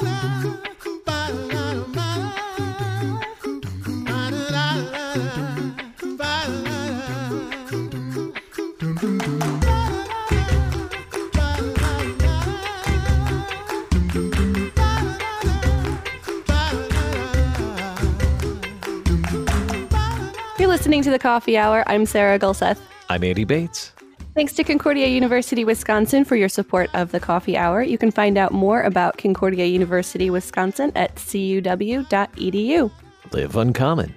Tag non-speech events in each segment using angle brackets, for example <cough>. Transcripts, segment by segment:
You're listening to the Coffee Hour. I'm Sarah Gulseth. I'm Andy Bates. Thanks to Concordia University Wisconsin for your support of the Coffee Hour. You can find out more about Concordia University Wisconsin at cuw.edu. Live uncommon.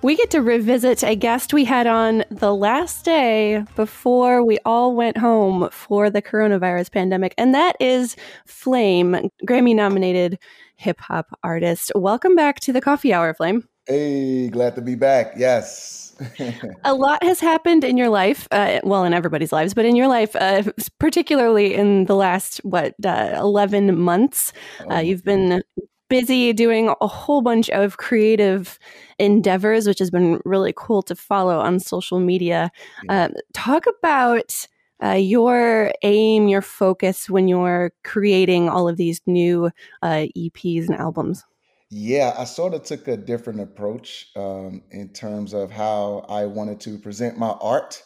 We get to revisit a guest we had on the last day before we all went home for the coronavirus pandemic, and that is Flame, Grammy nominated hip hop artist. Welcome back to the Coffee Hour, Flame. Hey, glad to be back. Yes. <laughs> a lot has happened in your life, uh, well, in everybody's lives, but in your life, uh, particularly in the last, what, uh, 11 months. Uh, oh. you've been busy doing a whole bunch of creative endeavors, which has been really cool to follow on social media. Yeah. Um, talk about uh, your aim, your focus when you're creating all of these new uh, EPs and albums. Yeah, I sort of took a different approach um, in terms of how I wanted to present my art.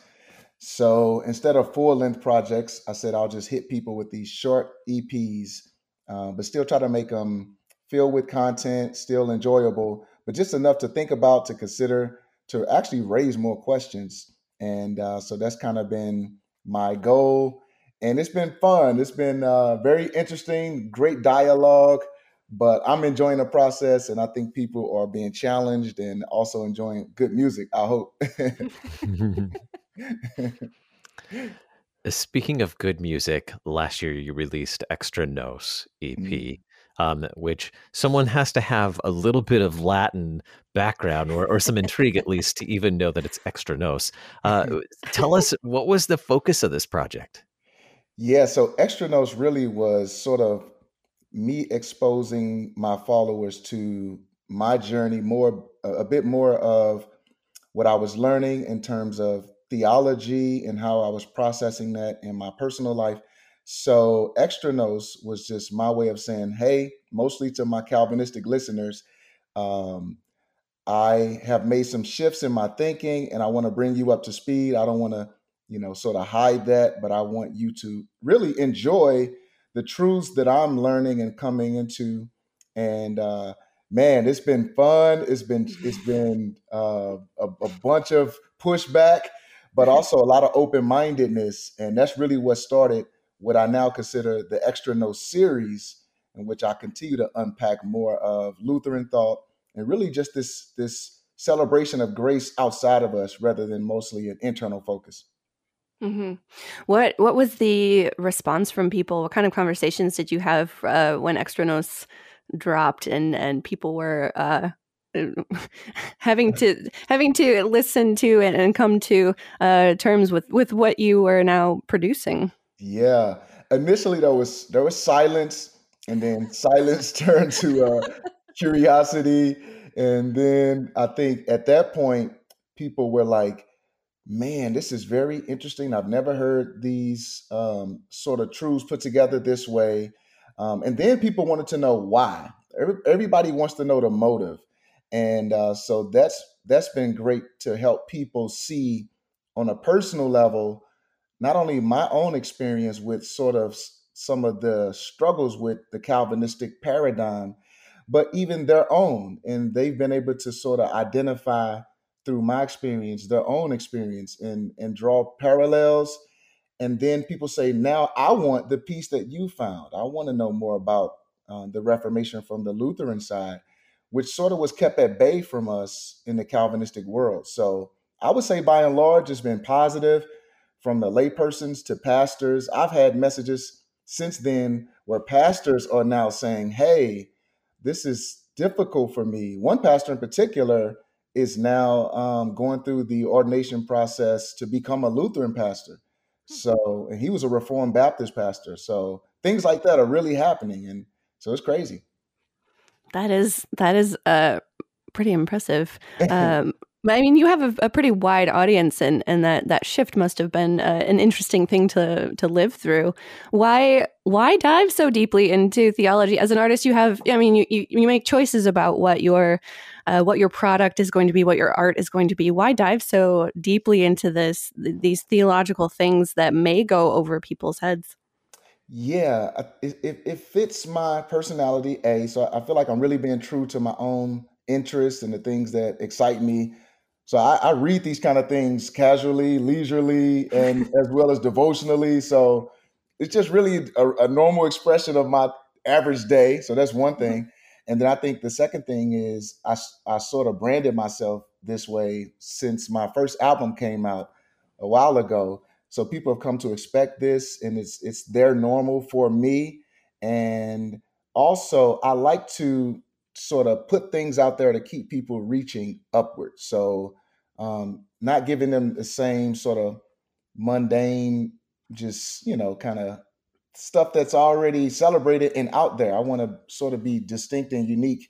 So instead of full length projects, I said I'll just hit people with these short EPs, uh, but still try to make them filled with content, still enjoyable, but just enough to think about, to consider, to actually raise more questions. And uh, so that's kind of been my goal. And it's been fun. It's been uh, very interesting, great dialogue but I'm enjoying the process, and I think people are being challenged and also enjoying good music. I hope. <laughs> Speaking of good music, last year you released Extra Nos EP, mm. um, which someone has to have a little bit of Latin background or, or some intrigue at least to even know that it's Extra Nos. Uh, <laughs> tell us what was the focus of this project? Yeah, so Extra Nos really was sort of me exposing my followers to my journey more a bit more of what I was learning in terms of theology and how I was processing that in my personal life. So extra nos was just my way of saying, hey, mostly to my Calvinistic listeners, um, I have made some shifts in my thinking and I want to bring you up to speed. I don't want to, you know, sort of hide that, but I want you to really enjoy the truths that I'm learning and coming into. And uh, man, it's been fun. It's been it's <laughs> been uh, a, a bunch of pushback, but <laughs> also a lot of open mindedness, and that's really what started what I now consider the Extra Nos series, in which I continue to unpack more of Lutheran thought and really just this this celebration of grace outside of us rather than mostly an internal focus. Mm-hmm. What What was the response from people? What kind of conversations did you have uh, when Extra Nos dropped and and people were uh, <laughs> having to having to listen to and, and come to uh, terms with with what you were now producing? Yeah, initially there was there was silence, and then silence <laughs> turned to uh, curiosity, and then I think at that point people were like man, this is very interesting. I've never heard these um, sort of truths put together this way. Um, and then people wanted to know why. Every, everybody wants to know the motive, and uh, so that's that's been great to help people see on a personal level, not only my own experience with sort of some of the struggles with the Calvinistic paradigm, but even their own, and they've been able to sort of identify through my experience, their own experience, and and draw parallels. And then people say, now I want the peace that you found. I want to know more about uh, the Reformation from the Lutheran side, which sort of was kept at bay from us in the Calvinistic world. So I would say, by and large, it's been positive from the laypersons to pastors. I've had messages since then where pastors are now saying, hey, this is difficult for me. One pastor in particular is now um, going through the ordination process to become a Lutheran pastor. Hmm. So, and he was a Reformed Baptist pastor. So things like that are really happening, and so it's crazy. That is that is uh, pretty impressive. <laughs> Um, I mean, you have a, a, pretty wide audience, and, and that, that shift must have been uh, an interesting thing to to live through. Why why dive so deeply into theology as an artist? You have, I mean, you you, you make choices about what your uh, what your product is going to be, what your art is going to be. Why dive so deeply into this these theological things that may go over people's heads? Yeah, it, it, it fits my personality. A, so I feel like I'm really being true to my own interests and the things that excite me. So I, I read these kind of things casually, leisurely, and <laughs> as well as devotionally. So it's just really a, a normal expression of my average day. So that's one thing. And then I think the second thing is I, I sort of branded myself this way since my first album came out a while ago. So people have come to expect this, and it's it's their normal for me. And also, I like to sort of put things out there to keep people reaching upward. So, um, not giving them the same sort of mundane, just, you know, kind of stuff that's already celebrated and out there. I want to sort of be distinct and unique.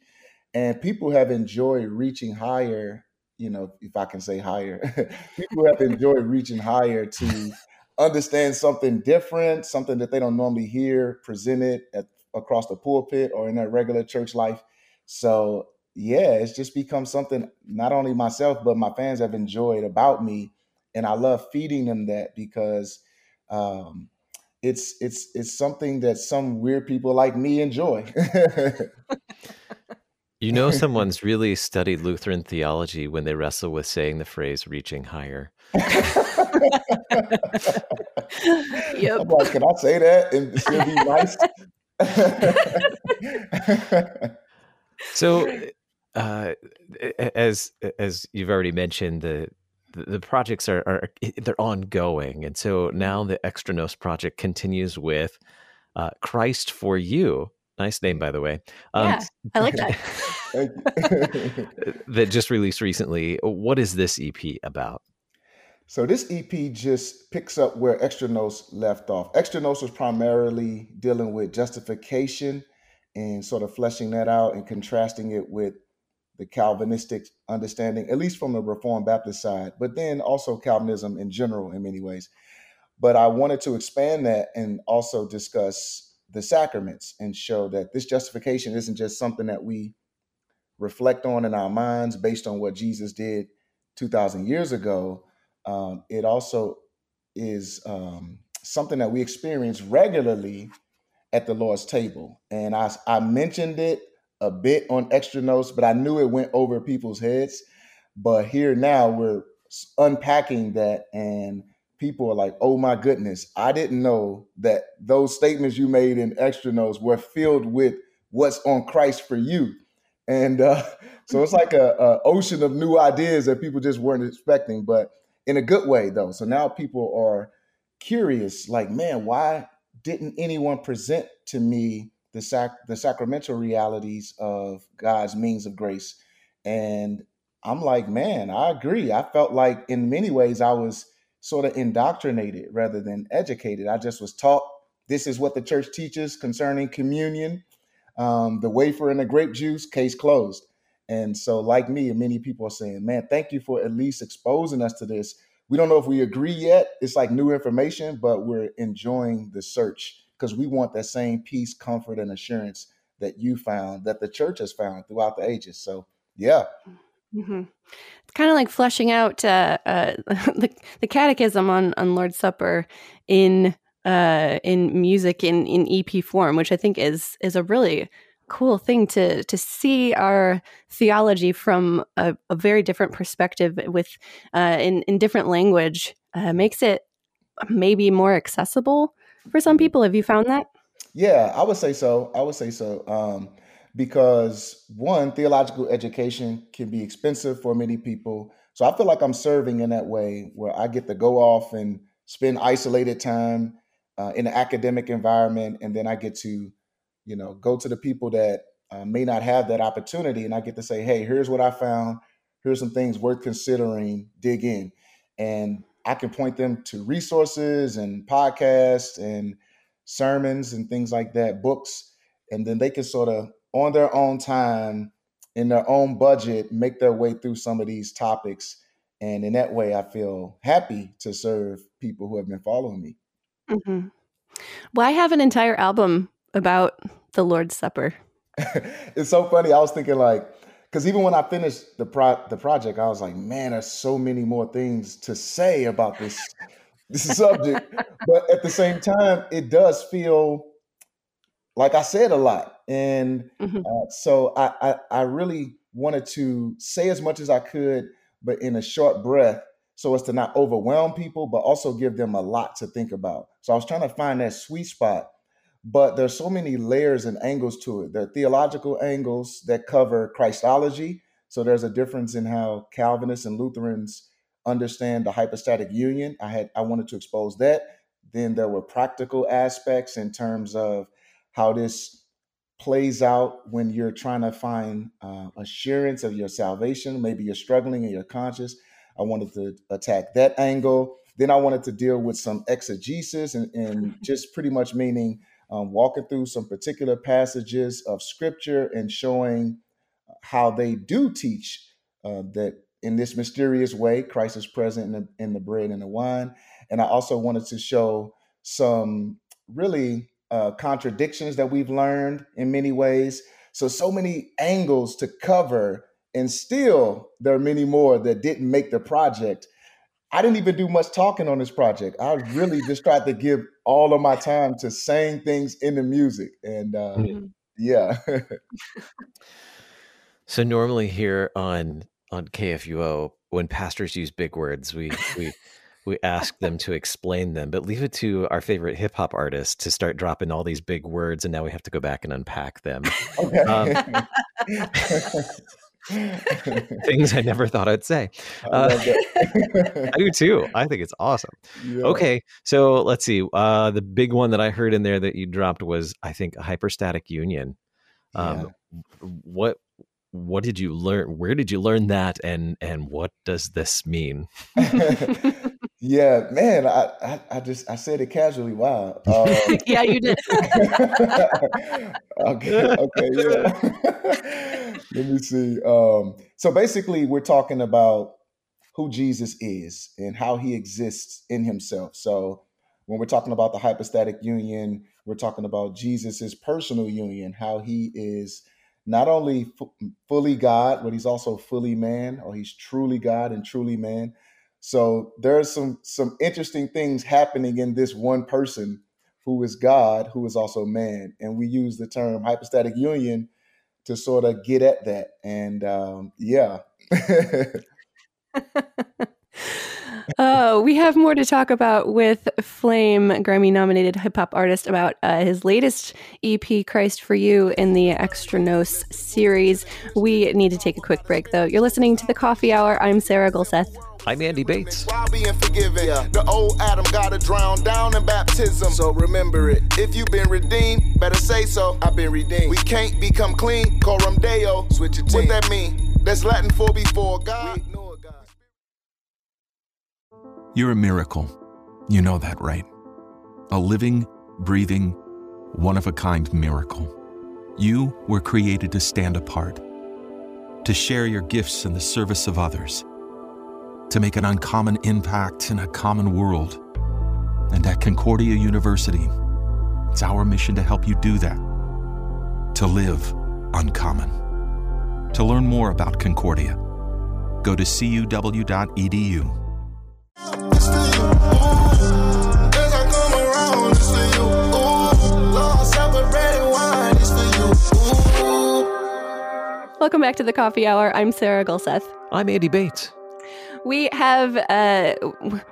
And people have enjoyed reaching higher, you know, if I can say higher, <laughs> people have enjoyed reaching higher to understand something different, something that they don't normally hear presented at, across the pulpit or in their regular church life. So yeah, it's just become something not only myself but my fans have enjoyed about me, and I love feeding them that because um, it's it's it's something that some weird people like me enjoy. <laughs> you know, someone's really studied Lutheran theology when they wrestle with saying the phrase "reaching higher." yep. I'm like, can I say that and still be nice? <laughs> So, uh, as as you've already mentioned, the the projects are, are they're ongoing, and so now the Extra Nos project continues with uh, Christ for You. Nice name, by the way. Um, yeah, I like that. <laughs> <laughs> that just released recently. What is this EP about? So this EP just picks up where Extra Nos left off. Extra Nos was primarily dealing with justification and sort of fleshing that out and contrasting it with the Calvinistic understanding, at least from the Reformed Baptist side, but then also Calvinism in general in many ways. But I wanted to expand that and also discuss the sacraments and show that this justification isn't just something that we reflect on in our minds based on what Jesus did 2,000 years ago. Um, it also is um, something that we experience regularly at the Lord's table. And I, I mentioned it a bit on extra nos, but I knew it went over people's heads. But here now we're unpacking that, and people are like, oh my goodness, I didn't know that those statements you made in extra nos were filled with what's on Christ for you. And uh, <laughs> so it's like a, a ocean of new ideas that people just weren't expecting, but in a good way though. So now people are curious, like, man, why didn't anyone present to me the sac the sacramental realities of God's means of grace? And I'm like, man, I agree. I felt like in many ways I was sort of indoctrinated rather than educated. I just was taught this is what the church teaches concerning communion, um, the wafer and the grape juice, case closed. And so, like me, and many people are saying, man, thank you for at least exposing us to this we don't know if we agree yet. It's like new information, but we're enjoying the search because we want that same peace, comfort, and assurance that you found, that the church has found throughout the ages. So, yeah. Mm-hmm. It's kind of like fleshing out uh, uh, <laughs> the, the catechism on, on Lord's Supper in uh, in music in, in EP form, which I think is is a really cool thing to to see our theology from a, a very different perspective with uh, in in different language uh, makes it maybe more accessible for some people. Have you found that? Yeah, I would say so. I would say so. Um, because one, theological education can be expensive for many people. So I feel like I'm serving in that way where I get to go off and spend isolated time uh, in an academic environment, and then I get to you know go to the people that uh, may not have that opportunity and i get to say hey here's what i found here's some things worth considering dig in and i can point them to resources and podcasts and sermons and things like that books and then they can sort of on their own time in their own budget make their way through some of these topics. And in that way, I feel happy to serve people who have been following me. Mm-hmm. Well, I have an entire album about the Lord's Supper. <laughs> it's so funny. I was thinking like, because even when I finished the pro- the project, I was like, man, there's so many more things to say about this <laughs> this subject. but at the same time, it does feel like I said a lot, and mm-hmm. uh, so I, I I really wanted to say as much as I could, but in a short breath, so as to not overwhelm people, but also give them a lot to think about. So I was trying to find that sweet spot but there's so many layers and angles to it. There are theological angles that cover Christology. So there's a difference in how Calvinists and Lutherans understand the hypostatic union. I had I wanted to expose that. Then there were practical aspects in terms of how this plays out when you're trying to find uh, assurance of your salvation. Maybe you're struggling and you're conscious. I wanted to attack that angle. Then I wanted to deal with some exegesis and, and just pretty much meaning um, walking through some particular passages of scripture and showing how they do teach uh, that in this mysterious way, Christ is present in the, in the bread and the wine. And I also wanted to show some really uh, contradictions that we've learned in many ways. So, so many angles to cover, and still there are many more that didn't make the project. I didn't even do much talking on this project. I really just tried to give all of my time to saying things in the music, and uh, mm-hmm. yeah. so normally here on on KFUO, when pastors use big words, we we we ask them to explain them, but leave it to our favorite hip hop artists to start dropping all these big words, and now we have to go back and unpack them. Okay. Um, <laughs> <laughs> <laughs> Things I never thought I'd say. Uh, <laughs> I do too. I think it's awesome. Yeah. Okay, so let's see. Uh, the big one that I heard in there that you dropped was, I think, hypostatic union. Um, yeah. What what did you learn? Where did you learn that, and and what does this mean? <laughs> Yeah, man, I, I, I just I said it casually. Wow. Um, <laughs> yeah, you did. <laughs> okay, okay, yeah. <laughs> Let me see. Um, so basically, we're talking about who Jesus is and how he exists in himself. So when we're talking about the hypostatic union, we're talking about Jesus's personal union, how he is not only f- fully God, but he's also fully man, or he's truly God and truly man. So there's some some interesting things happening in this one person who is God, who is also man, and we use the term hypostatic union to sort of get at that. And um, yeah. uh, <laughs> <laughs> we have more to talk about with Flame, Grammy nominated hip hop artist, about uh, his latest EP, Christ for You, in the Extra Nos series. We need to take a quick break, though. You're listening to the Coffee Hour. I'm Sarah Gulseth. I'm Andy Bates. While being forgiven, yeah. the old Adam gotta drown down in baptism. So remember it. If you've been redeemed, better say so. I've been redeemed. We can't become clean. Coram Deo. Switch your team. What that mean? That's Latin for before God. You're a miracle. You know that, right? A living, breathing, one of a kind miracle. You were created to stand apart, to share your gifts in the service of others, to make an uncommon impact in a common world. And at Concordia University, it's our mission to help you do that, to live uncommon. To learn more about Concordia, go to cuw.edu Welcome back to the Coffee Hour. I'm Sarah Gulseth. I'm Andy Bates. We have uh,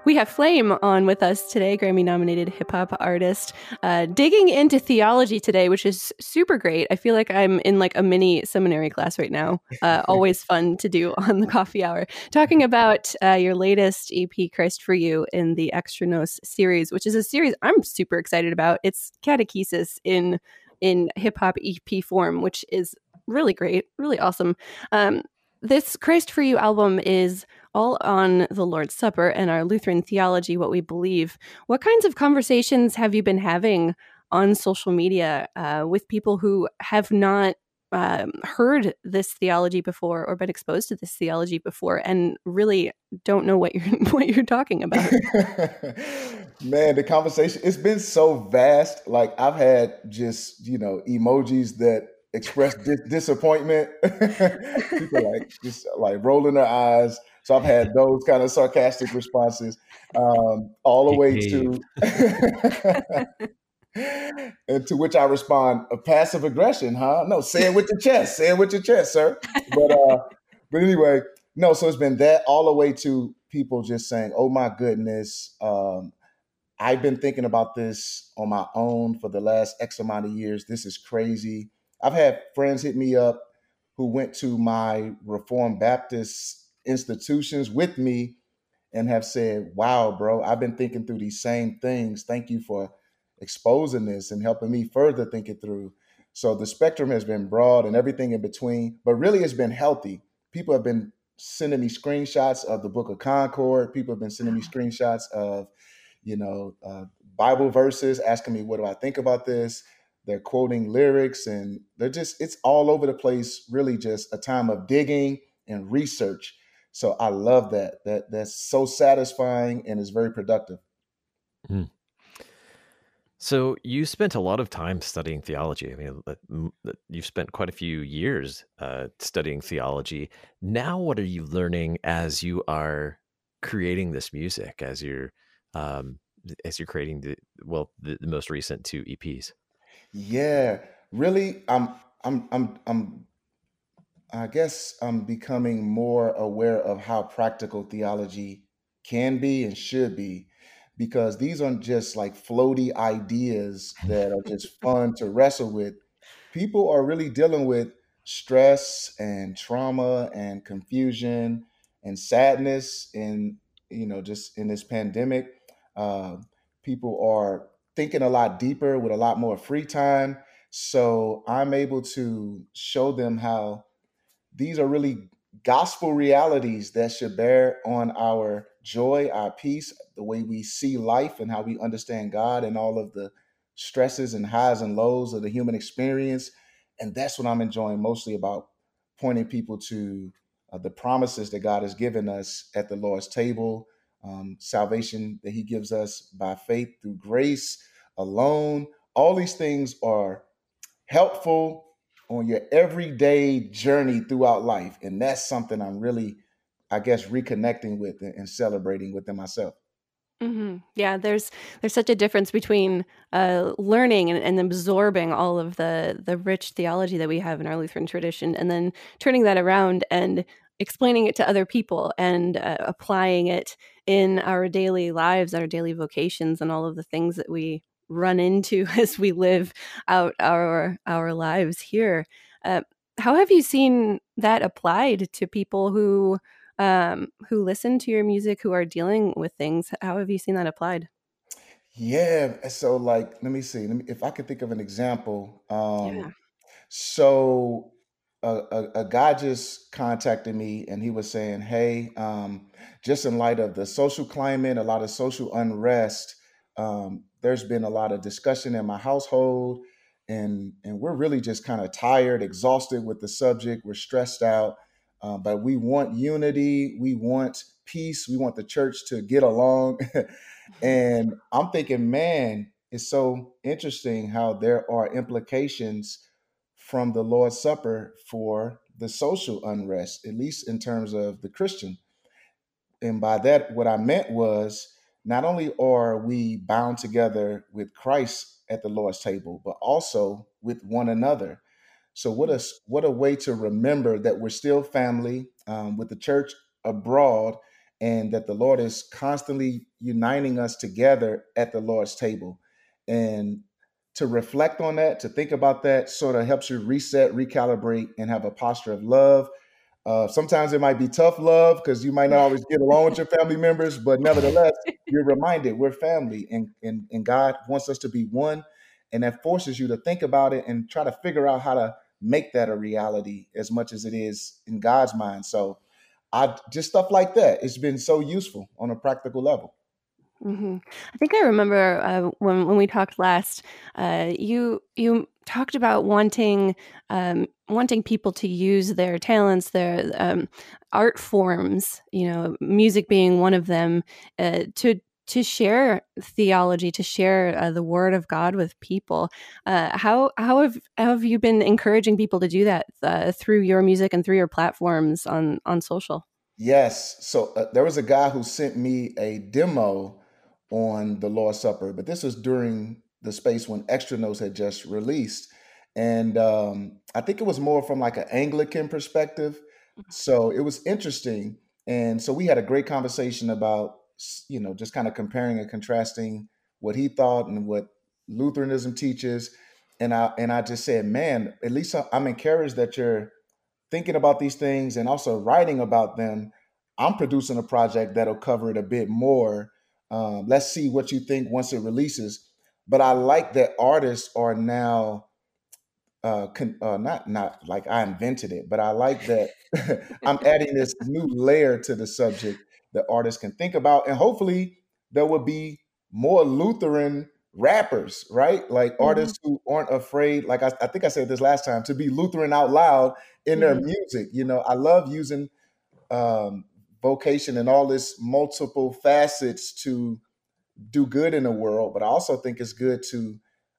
we have Flame on with us today, Grammy nominated hip hop artist, uh, digging into theology today, which is super great. I feel like I'm in like a mini seminary class right now. <laughs> Uh, always fun to do <laughs> on the coffee hour. Talking about uh, your latest EP, Christ for You, in the Extra Nos series, which is a series I'm super excited about. It's catechesis in in hip hop EP form, which is really great, really awesome. Um, this Christ for You album is all on the Lord's Supper and our Lutheran theology, what we believe. What kinds of conversations have you been having on social media uh, with people who have not um, heard this theology before or been exposed to this theology before and really don't know what you're <laughs> what you're talking about. <laughs> Man, the conversation it's been so vast. Like I've had just you know emojis that express dis- disappointment. <laughs> People like just like rolling their eyes. So I've had those kind of sarcastic responses, um, all the way to <laughs> and to which I respond, a passive aggression, huh? No, say it with your chest. Say it with your chest, sir. But uh, but anyway, no, so it's been that all the way to people just saying, Oh my goodness, um, I've been thinking about this on my own for the last X amount of years. This is crazy. I've had friends hit me up who went to my Reformed Baptist institutions with me and have said, Wow, bro, I've been thinking through these same things. Thank you for exposing this and helping me further think it through. So the spectrum has been broad and everything in between, but really it's been healthy. People have been sending me screenshots of the Book of Concord. People have been sending me screenshots of, you know, uh, Bible verses, asking me what do I think about this. They're quoting lyrics, and they're just it's all over the place. Really, just a time of digging and research. So I love that. That that's so satisfying and is very productive. Mm. So you spent a lot of time studying theology. I mean, you've spent quite a few years uh, studying theology. Now, what are you learning as you are creating this music? As you're um, as you're creating the well, the, the most recent two EPs. Yeah, really, I'm I'm I'm I'm I guess I'm becoming more aware of how practical theology can be and should be because these aren't just like floaty ideas that are just <laughs> fun to wrestle with. People are really dealing with stress and trauma and confusion and sadness in you know just in this pandemic. Uh, people are thinking a lot deeper with a lot more free time. So I'm able to show them how these are really gospel realities that should bear on our joy, our peace, the way we see life and how we understand God and all of the stresses and highs and lows of the human experience. And that's what I'm enjoying mostly about pointing people to uh, the promises that God has given us at the Lord's table, um, salvation that He gives us by faith through grace alone. All these things are helpful on your everyday journey throughout life. And that's something I'm really I guess reconnecting with and celebrating within myself. Mm-hmm. Yeah, there's there's such a difference between uh, learning and, and, absorbing all of the the rich theology that we have in our Lutheran tradition, and then turning that around and explaining it to other people and uh, applying it in our daily lives, our daily vocations, and all of the things that we run into <laughs> as we live out our our lives here. Uh, how have you seen that applied to people who um, who listen to your music, who are dealing with things. How have you seen that applied? Yeah. So, like, let me see. Let me, if I could think of an example. Um, yeah. So, a, a, a, guy just contacted me and he was saying, Hey, um, just in light of the social climate, a lot of social unrest, um, there's been a lot of discussion in my household. And, and we're really just kind of tired, exhausted with the subject. We're stressed out. Uh, but we want unity, we want peace, we want the church to get along. <laughs> and I'm thinking, man, it's so interesting how there are implications from the Lord's Supper for the social unrest, at least in terms of the Christian. And by that, what I meant was not only are we bound together with Christ at the Lord's table, but also with one another. So what a what a way to remember that we're still family um, with the church abroad, and that the Lord is constantly uniting us together at the Lord's table, and to reflect on that, to think about that, sort of helps you reset, recalibrate, and have a posture of love. Uh, sometimes it might be tough love because you might not always get along with your family members, but nevertheless, you're reminded we're family, and and and God wants us to be one, and that forces you to think about it and try to figure out how to make that a reality as much as it is in God's mind. So I just stuff like that. It's been so useful on a practical level. Mm-hmm. I think I remember uh, when when we talked last. Uh, you you talked about wanting um, wanting people to use their talents, their um, art forms. You know, music being one of them, uh, to to share theology, to share uh, the Word of God with people. Uh, how how have how have you been encouraging people to do that uh, through your music and through your platforms on on social? Yes. So there was a guy who sent me a demo on the Lord's Supper, but this was during the space when Extra Nos had just released. And um, I think it was more from like an Anglican perspective. Mm-hmm. So it was interesting. And so we had a great conversation about, you know, just kind of comparing and contrasting what he thought and what Lutheranism teaches. And I and I just said, man, at least I'm encouraged that you're thinking about these things and also writing about them. I'm producing a project that'll cover it a bit more um, let's see what you think once it releases. But I like that artists are now uh, con- uh, not not like I invented it, but I like that <laughs> I'm adding this new layer to the subject that artists can think about, and hopefully there will be more Lutheran rappers, right? Like mm-hmm. artists who aren't afraid. Like I, I, think I said this last time to be Lutheran out loud in mm-hmm. their music. You know, I love using um, vocation and all this multiple facets to do good in the world, but I also think it's good to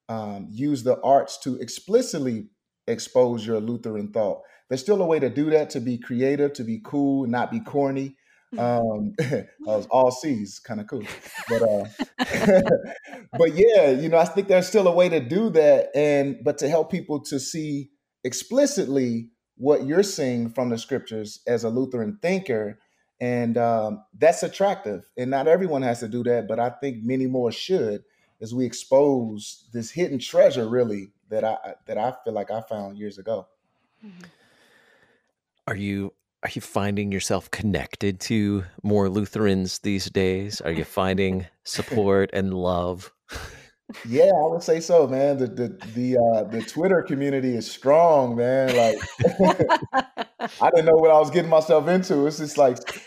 um, use the arts to explicitly expose your Lutheran thought. There's still a way to do that, to be creative, to be cool, not be corny. Um, <laughs> all C's, kind of cool. But uh, <laughs> <laughs> but yeah, you know, I think there's still a way to do that, and but to help people to see explicitly what you're seeing from the scriptures as a Lutheran thinker and um, that's attractive. And not everyone has to do that, but I think many more should, as we expose this hidden treasure, really that I that I feel like I found years ago. Mm-hmm. Are you are you finding yourself connected to more Lutherans these days? Are you finding support and love? Yeah, I would say so, man. The the the uh, the Twitter community is strong, man. Like <laughs> I didn't know what I was getting myself into. It's just like <laughs>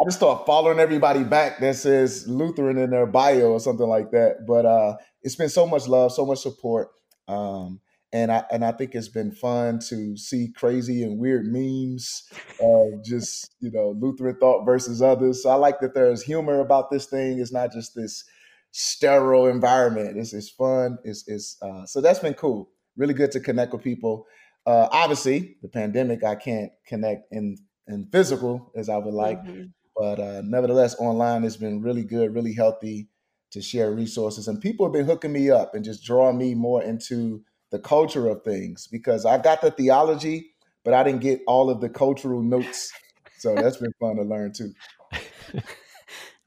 I just start following everybody back that says Lutheran in their bio or something like that. But uh, it's been so much love, so much support, um, and I and I think it's been fun to see crazy and weird memes of just you know Lutheran thought versus others. So I like that there's humor about this thing. It's not just this sterile environment. It's, it's fun. It's, it's uh, so that's been cool. Really good to connect with people. Uh, obviously, the pandemic, I can't connect in in physical as I would like, mm-hmm. but uh, nevertheless, online has been really good, really healthy to share resources, and people have been hooking me up and just drawing me more into the culture of things because I got the theology, but I didn't get all of the cultural notes. So that's been fun to learn too. <laughs>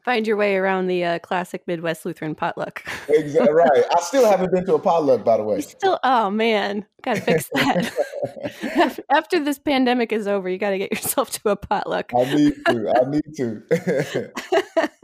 find your way around the uh, classic Midwest Lutheran potluck. exactly <laughs> right. I still haven't been to a potluck, by the way. still, oh man, gotta fix <laughs> that. After this pandemic is over, you got to get yourself to a potluck. I need to. I need to. <laughs>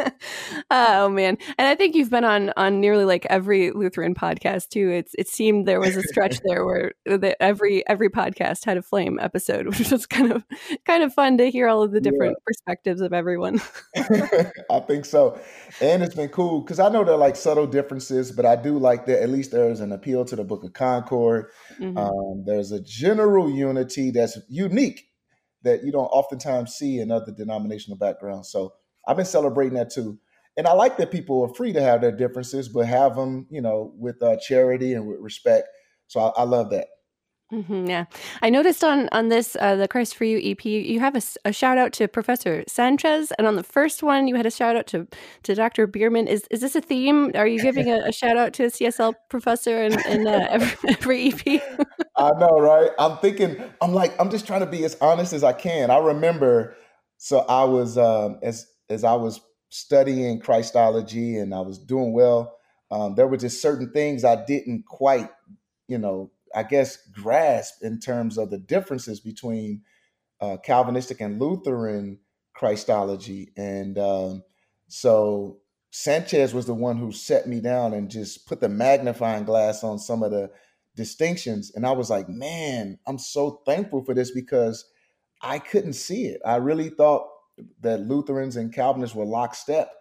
oh man, and I think you've been on on nearly like every Lutheran podcast too. It's it seemed there was a stretch <laughs> there where the, every every podcast had a flame episode, <laughs> which was kind of kind of fun to hear all of the different yeah. perspectives of everyone. <laughs> I think so, and it's been cool because I know there are like subtle differences, but I do like that at least there's an appeal to the Book of Concord. Mm-hmm. Um, there's a general unity that's unique that you don't oftentimes see in other denominational backgrounds. So I've been celebrating that too. And I like that people are free to have their differences, but have them, you know, with uh, charity and with respect. So I, I love that. Mm-hmm, yeah, I noticed on on this uh, the Christ for You EP, you have a, a, shout out to Professor Sanchez, and on the first one, you had a shout out to to Dr. Biermann. Is is this a theme? Are you giving a, a shout out to a CSL professor in, in uh, every, <laughs> every EP? I know, right? I'm thinking, I'm like, I'm just trying to be as honest as I can. I remember, so I was um, as as I was studying Christology and I was doing well, um, there were just certain things I didn't quite, you know, I guess grasp in terms of the differences between uh, Calvinistic and Lutheran Christology. And um, so Sanchez was the one who set me down and just put the magnifying glass on some of the distinctions. And I was like, man, I'm so thankful for this because I couldn't see it. I really thought that Lutherans and Calvinists were lockstep.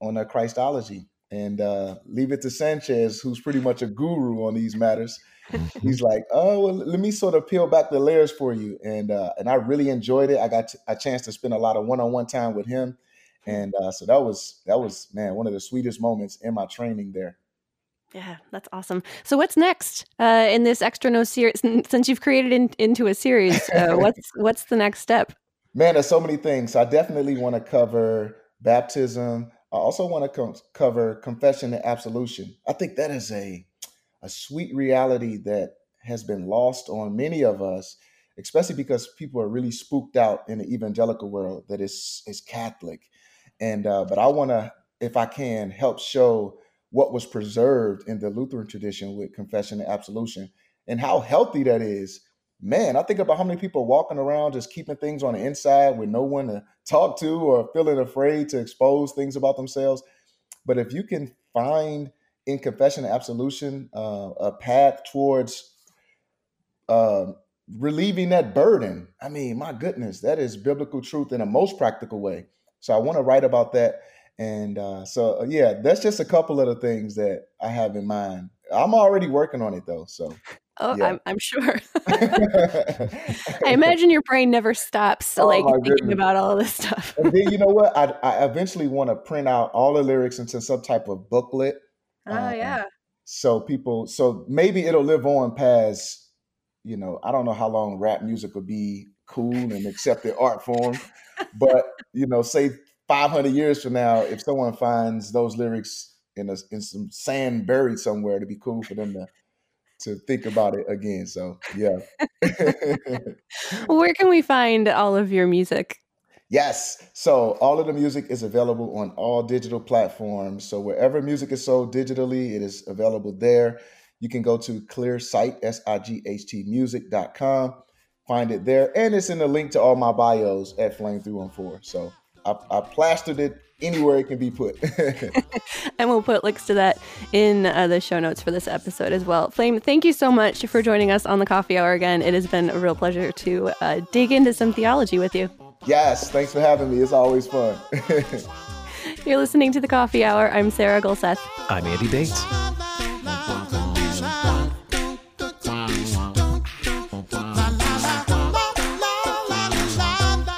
on a Christology and uh, leave it to Sanchez, who's pretty much a guru on these matters. <laughs> He's like, "Oh, well, let me sort of peel back the layers for you," and uh, and I really enjoyed it. I got a chance to spend a lot of one-on-one time with him, and uh, so that was that was man one of the sweetest moments in my training there. Yeah, that's awesome. So, what's next uh, in this extra nos series? <laughs> Since you've created in, into a series, uh, <laughs> what's what's the next step? Man, there's so many things. I definitely want to cover baptism. I also want to cover confession and absolution. I think that is a a sweet reality that has been lost on many of us, especially because people are really spooked out in the evangelical world that is is Catholic. And uh, but I want to, if I can, help show what was preserved in the Lutheran tradition with confession and absolution and how healthy that is. Man, I think about how many people walking around just keeping things on the inside with no one to talk to or feeling afraid to expose things about themselves. But if you can find in confession and absolution uh, a path towards uh, relieving that burden, I mean, my goodness, that is biblical truth in a most practical way. So I want to write about that and uh, so, uh, yeah, that's just a couple of the things that I have in mind. I'm already working on it though. So, oh, yeah. I'm, I'm, sure. <laughs> <laughs> I imagine your brain never stops, oh, like thinking goodness. about all of this stuff. and then, you know <laughs> what? I, I eventually want to print out all the lyrics into some type of booklet. Oh, um, yeah. So people, so maybe it'll live on past, you know, I don't know how long rap music will be cool and accepted art form, but you know, say 500 years from now, if someone finds those lyrics in a, in some sand buried somewhere, to be cool for them to to think about it again. So yeah. Where can we find all of your music? Yes. So all of the music is available on all digital platforms. So wherever music is sold digitally, it is available there. You can go to clearsight, S-I-G-H-T music.com, find it there. And it's in the link to all my bios at Flame 314. So I, I plastered it anywhere it can be put. <laughs> and we'll put links to that in uh, the show notes for this episode as well. Flame, thank you so much for joining us on the coffee hour again. It has been a real pleasure to uh, dig into some theology with you. Yes, thanks for having me. It's always fun. <laughs> You're listening to the coffee hour. I'm Sarah Gulseth. I'm Andy Bates.